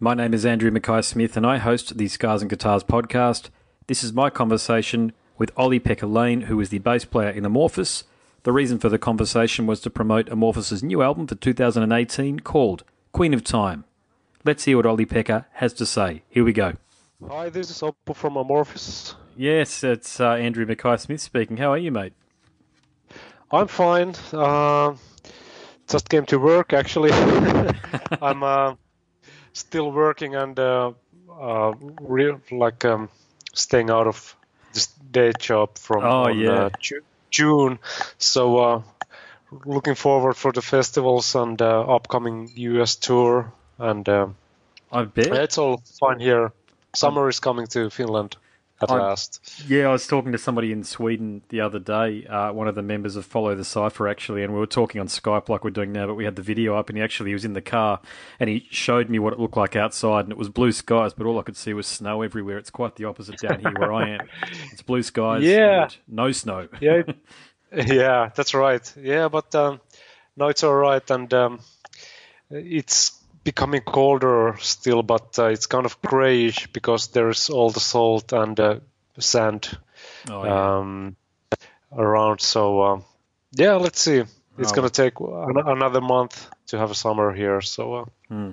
My name is Andrew Mackay Smith, and I host the Scars and Guitars podcast. This is my conversation with Olli-Pekka Laine, who is the bass player in Amorphis. The reason for the conversation was to promote Amorphis' new album for 2018 called Queen of Time. Let's hear what Olli-Pekka has to say. Here we go. Hi, this is Oppo from Amorphis. Yes, it's uh, Andrew Mackay Smith speaking. How are you, mate? I'm fine. Uh, just came to work, actually. I'm uh, still working and uh, uh, re- like um, staying out of this day job from Oh, on, yeah. uh, Ju- June. So uh, looking forward for the festivals and uh, upcoming US tour. And uh, I bet. it's all fine here. Summer is coming to Finland at I'm- last. Yeah, I was talking to somebody in Sweden the other day, uh, one of the members of Follow the Cipher actually, and we were talking on Skype like we're doing now, but we had the video up, and he actually he was in the car, and he showed me what it looked like outside, and it was blue skies, but all I could see was snow everywhere. It's quite the opposite down here where I am. It's blue skies, Yeah. and no snow. yeah, yeah, that's right. Yeah, but um, no, it's all right, and um, it's becoming colder still, but uh, it's kind of grayish because there's all the salt and uh, sand Oh, yeah. um, around. So um, yeah, let's see. It's Oh. gonna take an- another month to have a summer here. So uh,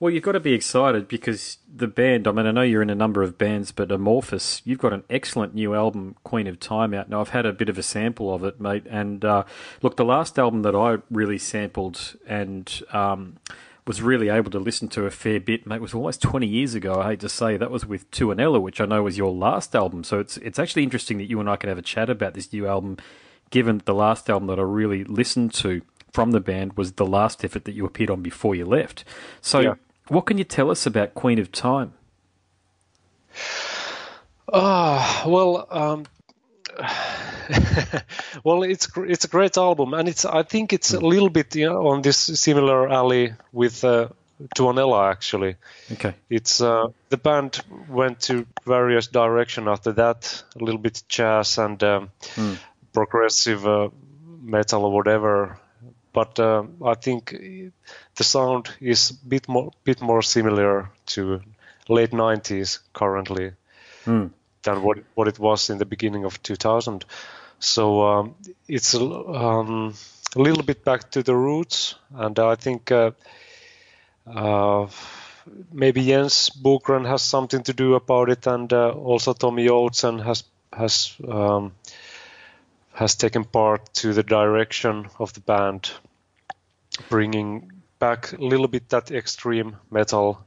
Well, you've got to be excited because the band, I mean, I know you're in a number of bands, but Amorphis, you've got an excellent new album, Queen of Time, out. Now, I've had a bit of a sample of it, mate. And uh, look, the last album that I really sampled and um, was really able to listen to a fair bit, mate, was almost 20 years ago. I hate to say that was with Tuonela, which I know was your last album. So it's it's actually interesting that you and I can have a chat about this new album, given the last album that I really listened to from the band was the last effort that you appeared on before you left. So, Yeah. what can you tell us about Queen of Time? Ah, well, um, well, it's it's a great album, and it's I think it's a little bit you know, on this similar alley with uh, Tuonela actually. Okay. It's uh, the band went to various direction after that, a little bit jazz and um, progressive uh, metal or whatever. But uh, I think the sound is a bit more bit more similar to late 90s currently than what what it was in the beginning of 2000. So um, it's a, um, a little bit back to the roots, and I think uh, uh, maybe Jens Bogren has something to do about it, and uh, also Tomi Joutsen has has um, has taken part to the direction of the band, bringing back a little bit that extreme metal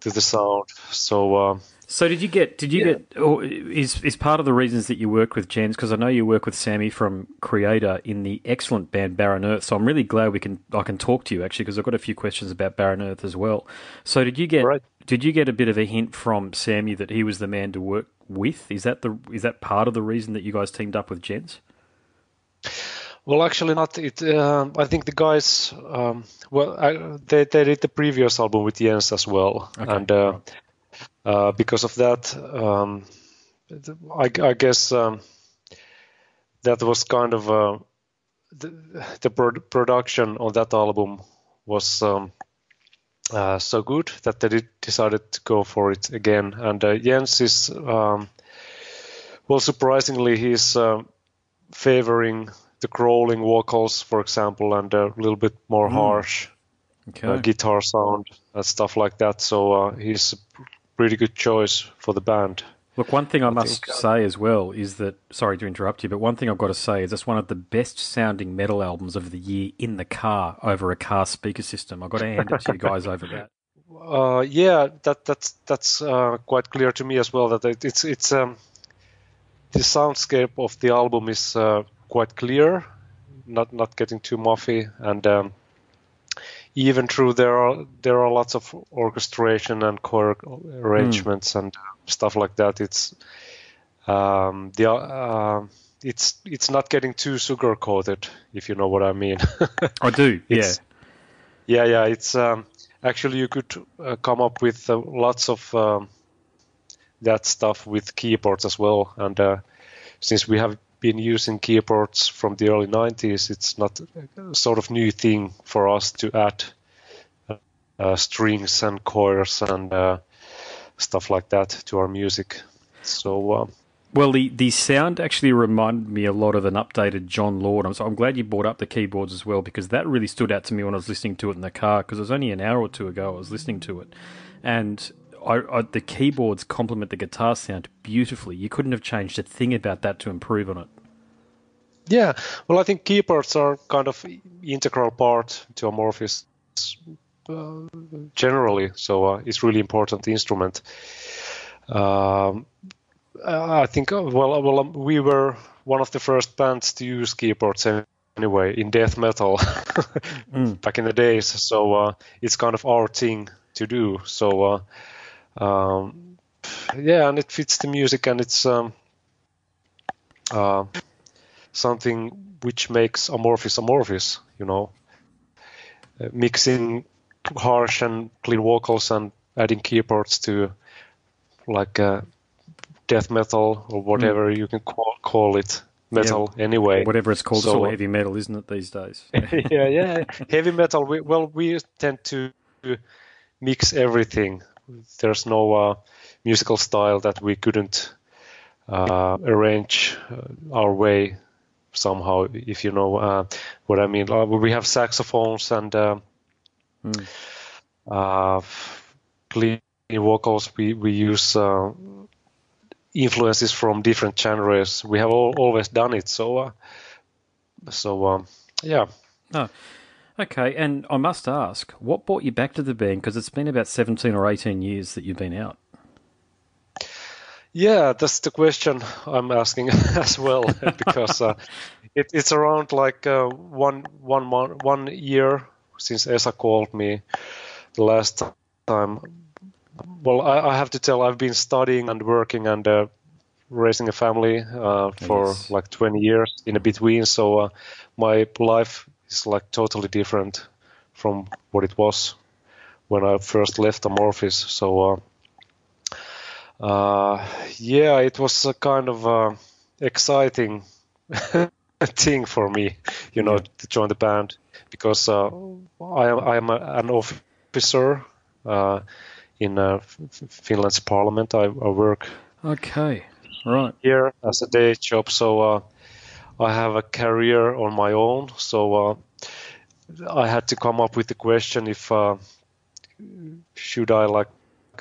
to the sound. So. Uh, So did you get? Did you Yeah. get? Or is is part of the reasons that you work with Jens? Because I know you work with Sami from Kreator in the excellent band Barren Earth. So I'm really glad we can I can talk to you actually because I've got a few questions about Barren Earth as well. So did you get? Right. Did you get a bit of a hint from Sami that he was the man to work with? Is that the is that part of the reason that you guys teamed up with Jens? Well, actually, not. It. Um I think the guys. Um, well, I, they they did the previous album with Jens as well, Okay, and uh, uh, because of that, um, I, I guess um, that was kind of uh, the, the pro- production on that album was um, uh, so good that they did, decided to go for it again. And uh, Jens is, um, well, surprisingly, he's uh, favoring the crawling vocals, for example, and a little bit more harsh Okay. uh, guitar sound and stuff like that. So uh, he's pretty good choice for the band. Look, one thing I, must think, uh, say as well is that sorry to interrupt you, but one thing I've got to say is that's one of the best sounding metal albums of the year in the car over a car speaker system. I've got to hand it to you guys over that. Uh, yeah, that that's that's uh, quite clear to me as well. That it, it's it's um, the soundscape of the album is uh, quite clear, not not getting too muffy, and um, even through there are there are lots of orchestration and chord arrangements and stuff like that. It's um, the uh, it's it's not getting too sugar coated, if you know what I mean. I do, yeah. Yeah, yeah. It's um, actually you could uh, come up with uh, lots of um, that stuff with keyboards as well. And uh, since we have been using keyboards from the early 90s, it's not a sort of new thing for us to add uh, strings and chords and uh, stuff like that to our music. So. Uh, well, the, the sound actually reminded me a lot of an updated Jon Lord. I'm, so I'm glad you brought up the keyboards as well because that really stood out to me when I was listening to it in the car because it was only an hour or two ago I was listening to it. And I, I, the keyboards complement the guitar sound beautifully. You couldn't have changed a thing about that to improve on it. Yeah, well, I think keyboards are kind of integral part to Amorphis uh, generally, so uh, it's really important instrument. Um, I think uh, well, well, um, we were one of the first bands to use keyboards anyway in death metal mm. back in the days. So uh, it's kind of our thing to do. So uh, um, yeah, and it fits the music, and it's um, uh, something which makes Amorphis Amorphis, You know, uh, mixing harsh and clean vocals and adding keyboards to like uh, death metal or whatever mm. you can call, call it metal yeah, anyway. Whatever it's called, so, heavy metal, isn't it these days? yeah, yeah, heavy metal. We, well, we tend to mix everything. There's no uh, musical style that we couldn't uh, arrange uh, our way somehow, if you know uh, what I mean. Uh, we have saxophones and mm. clean vocals. We we use influences from different genres. We have all, always done it. So, uh, so um, yeah. Oh, okay. And I must ask, what brought you back to the band? Because it's been about seventeen or eighteen years that you've been out. Yeah, that's the question I'm asking as well because uh, it, it's around like uh, one one month, one year since Esa called me the last time well, I, I, have to tell I've been studying and working and uh, raising a family uh, for yes. like 20 years in between. So uh, my life is like totally different from what it was when I first left Amorphis. So uh, yeah, it was a kind of uh, exciting thing for me, you know, yeah. to join the band because I am I am a, an officer in uh, Finland's parliament. I, I, work. Okay. Right. Here as a day job, so uh, I have a career on my own. So uh, I had to come up with the question: if uh, should I like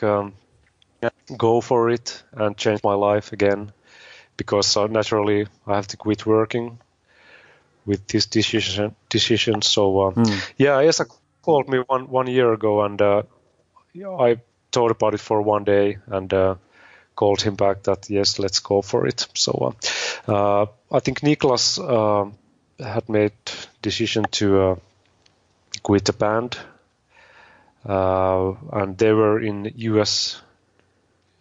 um, go for it and change my life again? Because uh, naturally I have to quit working with this decision. Decision. So mm. yeah, Esa called me one one year ago, and I thought about it for one day and uh, called him back that yes, let's go for it. So uh, uh I think Niclas uh, had made decision to uh, quit the band, and they were in US,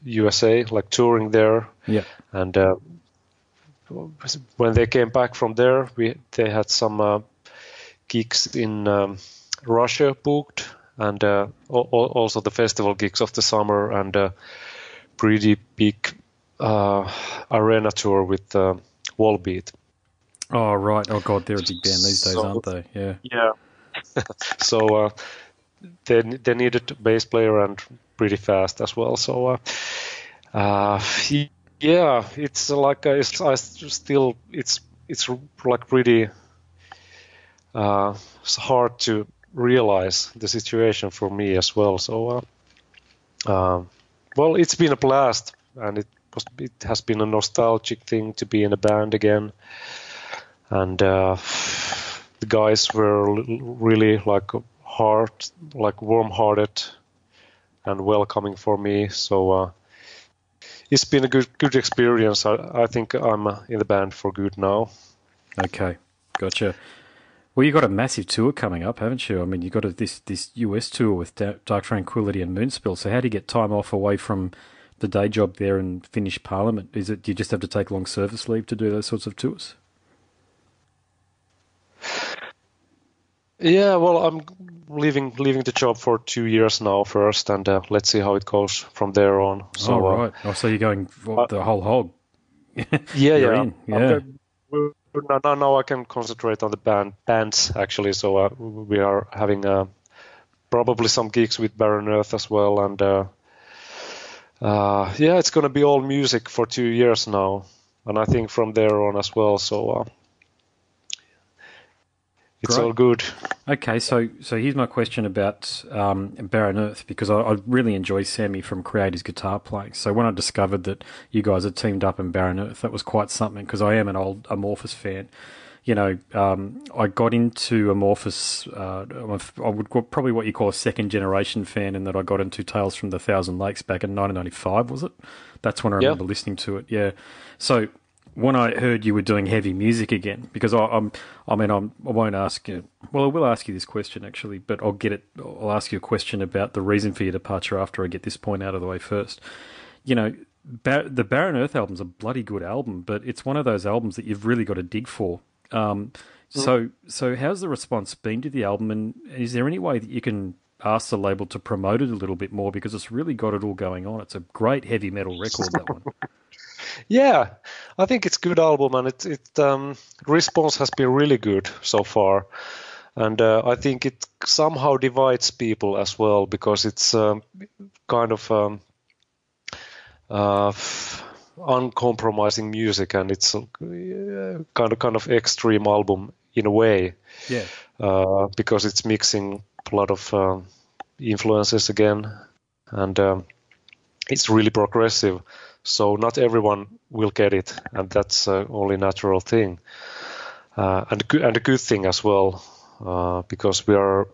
USA, like touring there. Yeah, and when they came back from there, we they had some gigs in um, Russia booked and uh, also the festival gigs of the summer and a pretty big uh, arena tour with uh, Volbeat. Oh right! Oh god, they're a big band these days, so, aren't they? Yeah. Yeah. so uh, they they needed a bass player and pretty fast as well. So uh, uh, yeah, it's like uh, it's I still it's it's like pretty hard to realize the situation for me as well. So, uh, well, it's been a blast, and it was it has been a nostalgic thing to be in a band again, and uh, the guys were really like hard, like warm-hearted and welcoming for me. So. Uh, it's been a good good experience. I, I think I'm uh, in the band for good now. Okay, gotcha. Well, you've got a massive tour coming up, haven't you? I mean, you've got a, this this US tour with Dark Tranquillity and Moonspell. So, how do you get time off away from the day job there and finish Parliament? Is it do you just have to take long service leave to do those sorts of tours? Yeah, well, I'm leaving leaving the job for two years now first, and uh, let's see how it goes from there on. So, oh, right. Uh, oh, so you're going uh, the whole hog. yeah, yeah. yeah now, now I can concentrate on the band bands actually. So uh, we are having a probably some gigs with Barren Earth as well, and uh, uh, yeah, it's gonna be all music for two years now, and I think from there on as well. So uh, it's Great. all good. Okay, so so here's my question about um, Barren Earth because I, I really enjoy Sami from Kreator's guitar playing. So when I discovered that you guys had teamed up in Barren Earth, that was quite something because I am an old Amorphis fan. You know, um, I got into Amorphis. Uh, I would probably what you call a second generation fan, in that I got into Tales from the Thousand Lakes back in 1995. Was it? That's when I Yeah. remember listening to it. Yeah. So when I heard you were doing heavy music again, because I, I'm, I mean, I'm, I won't ask you. Well, I will ask you this question actually, but I'll get it. I'll ask you a question about the reason for your departure after I get this point out of the way first. You know, Bar- the Barren Earth album's a bloody good album, but it's one of those albums that you've really got to dig for. Um, so, so how's the response been to the album, and is there any way that you can ask the label to promote it a little bit more because it's really got it all going on? It's a great heavy metal record, that one. Yeah, I think it's good album, and it it um, response has been really good so far, and uh, I think it somehow divides people as well because it's um, kind of um, uh, uncompromising music, and it's a uh, kind of kind of extreme album in a way Yeah. uh, because it's mixing a lot of um, influences again, and um, it's really progressive. So not everyone will get it, and that's uh, only natural thing, uh, and good and a good thing as well, uh, because we are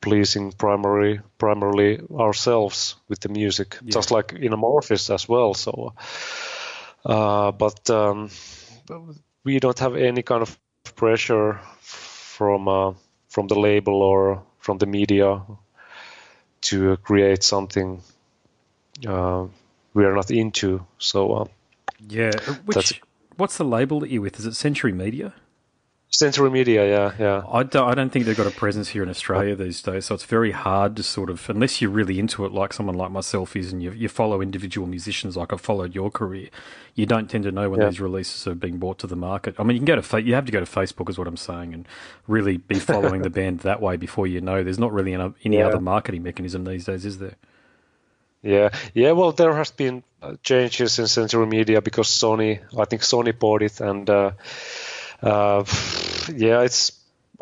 pleasing primary primarily ourselves with the music, Yeah. just like in Amorphis as well. So, uh, but um, we don't have any kind of pressure from uh, from the label or from the media to create something uh, we are not into. So uh, Yeah. Which, what's the label that you're with? Is it Century Media? Century Media, yeah, yeah, I don't, I don't think they've got a presence here in Australia these days, so it's very hard to sort of, unless you're really into it, like someone like myself is, and you, you follow individual musicians like I've followed your career, you don't tend to know when Yeah. these releases are being brought to the market. I mean, you can go to fa- you have to go to Facebook, is what I'm saying, and really be following the band that way before you know. There's not really an, any Yeah. other marketing mechanism these days, is there? Yeah, yeah. Well, there has been uh, changes in Century Media because Sony, I think Sony bought it, and uh, uh, yeah, it's.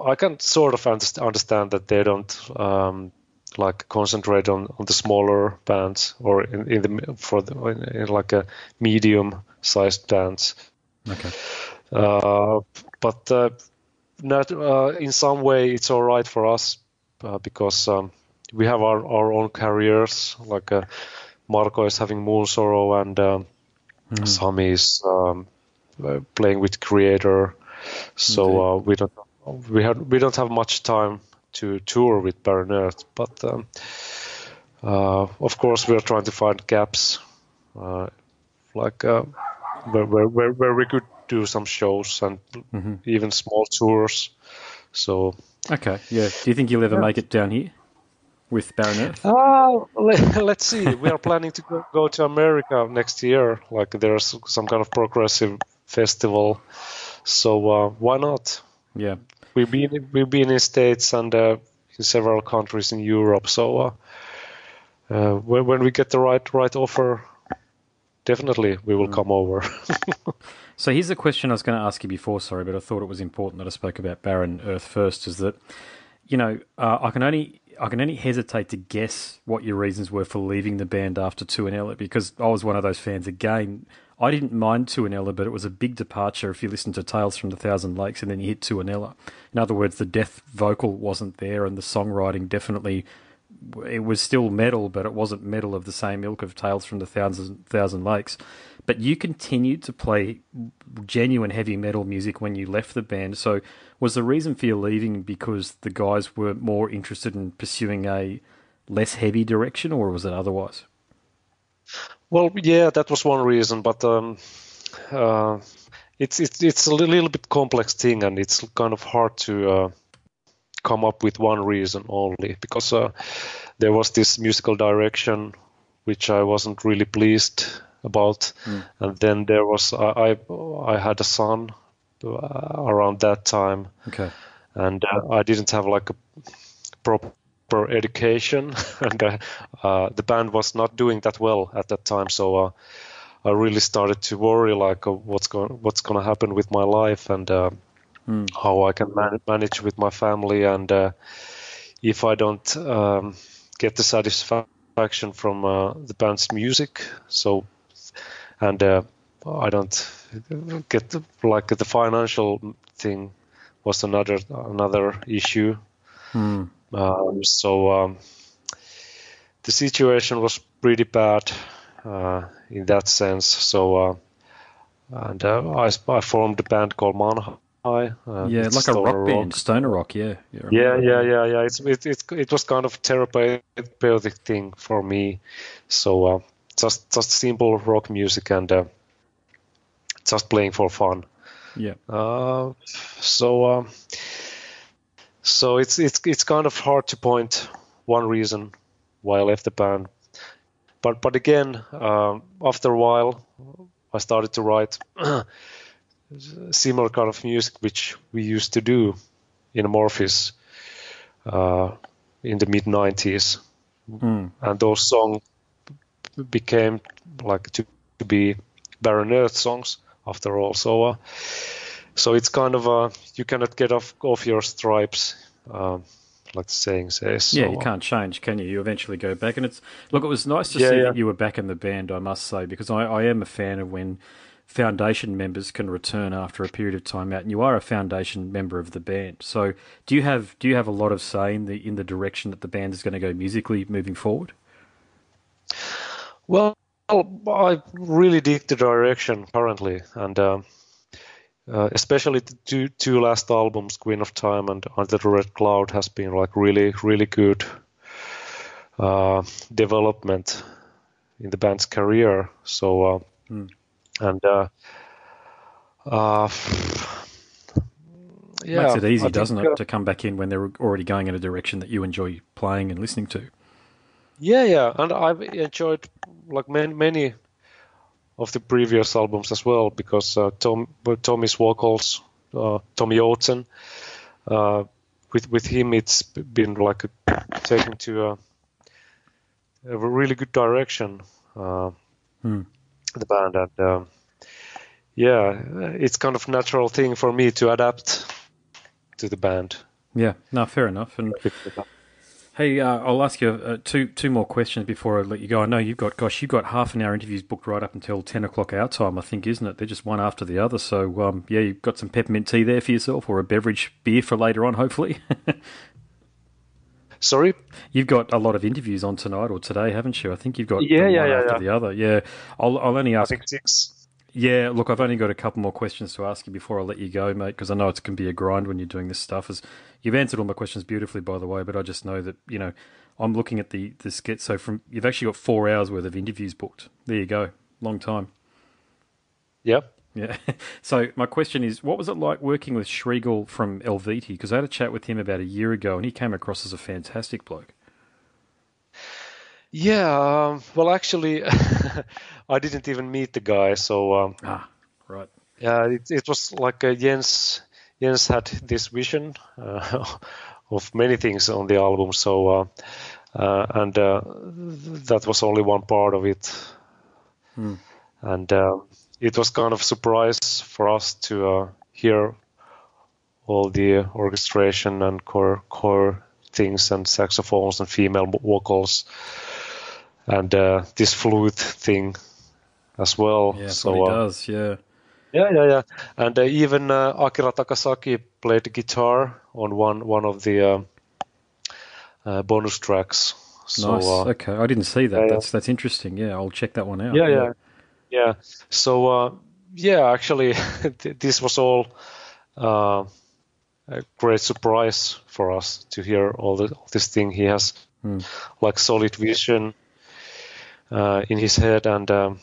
I can sort of understand that they don't um, like concentrate on, on the smaller bands or in, in the for the in, in like a medium sized bands. Okay. Uh, but uh, not, uh, in some way, it's all right for us uh, because um, we have our, our own careers. Like uh, Marko is having Moonsorrow, and um, Sami is um, uh, playing with Kreator. So uh, we don't we have we don't have much time to tour with Barren Earth, but um, uh, of course we are trying to find gaps, uh, like uh, where, where where where we could do some shows and even small tours. So Okay. Yeah. Do you think you'll ever make it down here with Barren Earth? Uh, let, let's see. We are planning to go, go to America next year. Like there's some kind of progressive festival. So uh, why not? Yeah. We've been we've been in states and uh, in several countries in Europe. So uh, uh, when when we get the right right offer, definitely we will come over. So here's a question I was going to ask you before, sorry, but I thought it was important that I spoke about Barren Earth first. Is that, you know, uh, I can only I can only hesitate to guess what your reasons were for leaving the band after Tuonela because I was one of those fans. Again, I didn't mind Tuonela, but it was a big departure if you listen to Tales from the Thousand Lakes and then you hit Tuonela. In other words, the death vocal wasn't there, and the songwriting definitely it was still metal, but it wasn't metal of the same ilk of Tales from the Thousand Thousand Lakes. But you continued to play genuine heavy metal music when you left the band. So, was the reason for your leaving because the guys were more interested in pursuing a less heavy direction, or was it otherwise? Well, yeah, that was one reason, but um, uh, it's it's it's a little bit complex thing, and it's kind of hard to uh, come up with one reason only because uh, there was this musical direction which I wasn't really pleased about, and then there was I I, I had a son uh, around that time, Okay. and uh, I didn't have like a proper education, and uh, uh, the band was not doing that well at that time. So uh, I really started to worry, like uh, what's going what's going to happen with my life and mm. how I can man- manage with my family, and if I don't um, get the satisfaction from the band's music, so and I don't get the, like the financial thing was another another issue. Mm. Um, so um, the situation was pretty bad uh, in that sense. So uh, and uh, I, I formed a band called Mannhai. Uh, yeah, like a rock, rock band, stoner rock. Yeah, yeah, yeah, yeah, yeah, yeah. It's it, it it was kind of therapeutic thing for me. So uh, just just simple rock music and uh, just playing for fun. Yeah. Uh, so um, so it's it's it's kind of hard to point one reason why I left the band. But but again, um, after a while, I started to write similar kind of music which we used to do in Amorphis uh, in the mid '90s, mm. and those songs became like to, to be Barren Earth songs after all. So, uh, so it's kind of a you cannot get off off your stripes. Um, like the saying says. So, yeah, you can't change, can you? You eventually go back, and it's look. It was nice to yeah, see yeah. that you were back in the band. I must say, because I, I am a fan of when foundation members can return after a period of time out, and you are a foundation member of the band. So, do you have do you have a lot of say in the in the direction that the band is going to go musically moving forward? Well, I really dig the direction currently, and uh, uh, especially the two, two last albums, Queen of Time and Under the Red Cloud, has been like really, really good uh, development in the band's career. So, mm. and uh, uh, yeah, makes it easy, I doesn't think, it, to come back in when they're already going in a direction that you enjoy playing and listening to? Yeah, yeah, and I've enjoyed like many, many of the previous albums as well because uh, Tom, Tommy's vocals, uh, Tomi Joutsen, uh, with with him it's been like a, taken to a, a, really good direction. Hmm. The band and um, yeah, it's kind of natural thing for me to adapt to the band. Yeah, no, fair enough. And Hey, uh, I'll ask you uh, two two more questions before I let you go. I know you've got, gosh, you've got half an hour interviews booked right up until ten o'clock our time, I think, isn't it? They're just one after the other. So, um, yeah, you've got some peppermint tea there for yourself, or a beverage beer for later on, hopefully. Sorry, you've got a lot of interviews on tonight or today, haven't you? I think you've got yeah, yeah, one yeah, after yeah. the other. Yeah, I'll I'll only ask. Six. Yeah, look, I've only got a couple more questions to ask you before I let you go, mate, because I know it can be a grind when you're doing this stuff. As you've answered all my questions beautifully, by the way, but I just know that you know I'm looking at the the skit. So from you've actually got four hours worth of interviews booked. There you go, long time. Yep. Yeah. So my question is, what was it like working with Chrigel from Eluveitie? Because I had a chat with him about a year ago, and he came across as a fantastic bloke. Yeah. Um, well, actually, I didn't even meet the guy, so. Um, ah, right. Yeah, it, it was like uh, Jens. Jens had this vision uh, of many things on the album, so uh, uh and uh, that was only one part of it, hmm. and uh, it was kind of surprise for us to hear all the orchestration and core core things and saxophones and female vocals and uh, this flute thing as well. Yeah, so he uh, does. Yeah. Yeah, yeah, yeah. And uh, even uh, Akira Takasaki played guitar on one one of the uh, bonus tracks. So, nice. okay, I didn't see that. that's that's interesting. Yeah, I'll check that one out. Yeah, yeah, yeah. So yeah, actually, this was all a great surprise for us to hear all, the, all this thing. He has hmm. like solid vision uh, in his head, and um,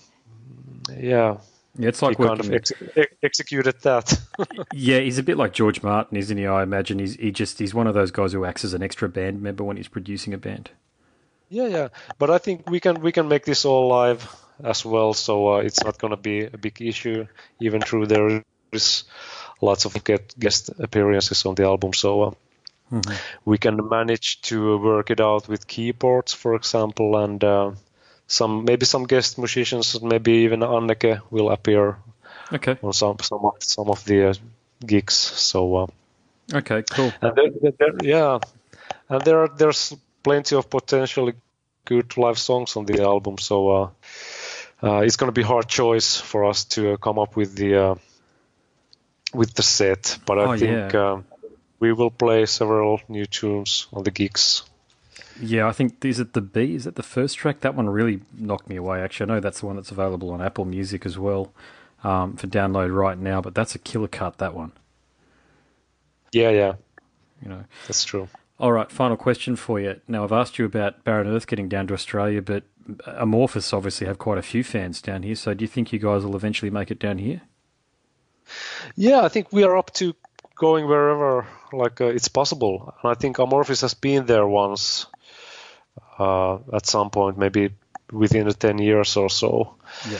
yeah, yeah, it's like he kind of ex- ex- executed that. yeah, he's a bit like George Martin, isn't he? I imagine he's he just he's one of those guys who acts as an extra band member when he's producing a band. Yeah, yeah, but I think we can we can make this all live as well, so uh, it's not going to be a big issue. Even though there is lots of get guest appearances on the album, so uh, mm-hmm. we can manage to work it out with keyboards, for example, and uh, some maybe some guest musicians, maybe even Anneke will appear okay. on some some of some of the uh, gigs. So uh, okay, cool. And there, there, yeah, and there are, there's plenty of potentially good live songs on the album. So uh, uh, it's going to be hard choice for us to uh, come up with the uh, with the set. But I oh, think yeah. Um, we will play several new tunes on the gigs. Yeah, I think is it the B? Is it the first track? That one really knocked me away. Actually, I know that's the one that's available on Apple Music as well um, for download right now. But that's a killer cut. That one. Yeah, yeah. You know, that's true. All right, final question for you. Now, I've asked you about Barren Earth getting down to Australia, but Amorphis obviously have quite a few fans down here. So, do you think you guys will eventually make it down here? Yeah, I think we are up to going wherever like uh, it's possible. And I think Amorphis has been there once uh, at some point, maybe within the 10 years or so. Yeah.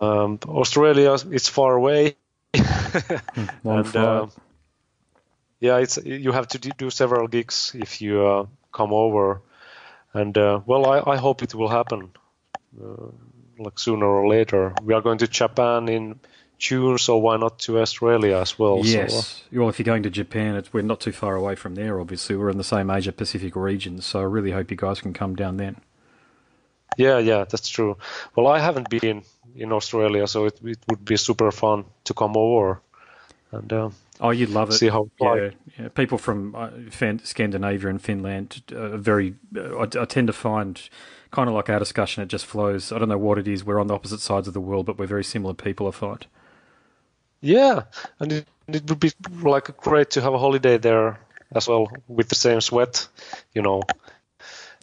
Um, Australia, is far away. Long and, uh, yeah, it's you have to do several gigs if you uh, come over, and uh, well, I, I hope it will happen, uh, like sooner or later. We are going to Japan in June, so why not to Australia as well? Yes. So, uh, well, if you're going to Japan, it's, we're not too far away from there. Obviously, we're in the same Asia Pacific region, so I really hope you guys can come down then. Yeah, yeah, that's true. Well, I haven't been in Australia, so it, it would be super fun to come over and. Uh, Oh, you'd love it. See how yeah, yeah, people from uh, Scandinavia and Finland are very. Uh, I, I, tend to find kind of like our discussion, it just flows. I don't know what it is. We're on the opposite sides of the world, but we're very similar people. I find. Yeah, and it, it would be like great to have a holiday there as well with the same sweat, you know.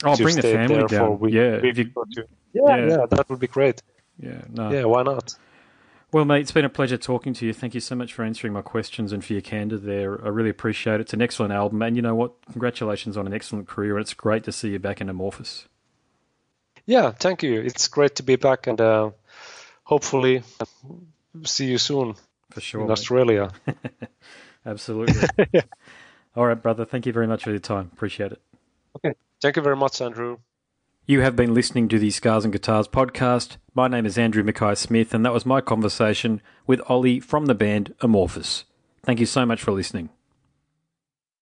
Oh, bring the family down. Week, yeah, week you, yeah, yeah, yeah, that would be great. Yeah, no. Yeah, why not? Well, mate, it's been a pleasure talking to you. Thank you so much for answering my questions and for your candor there. I really appreciate it. It's an excellent album, and you know what? Congratulations on an excellent career. and It's great to see you back in Amorphis. Yeah, thank you. It's great to be back, and uh, hopefully see you soon. For sure, in. Australia. Absolutely. yeah. All right, brother. Thank you very much for your time. Appreciate it. Okay. Thank you very much, Andrew. You have been listening to the Scars and Guitars podcast. My name is Andrew Mackay Smith, and that was my conversation with Ollie from the band Amorphis. Thank you so much for listening.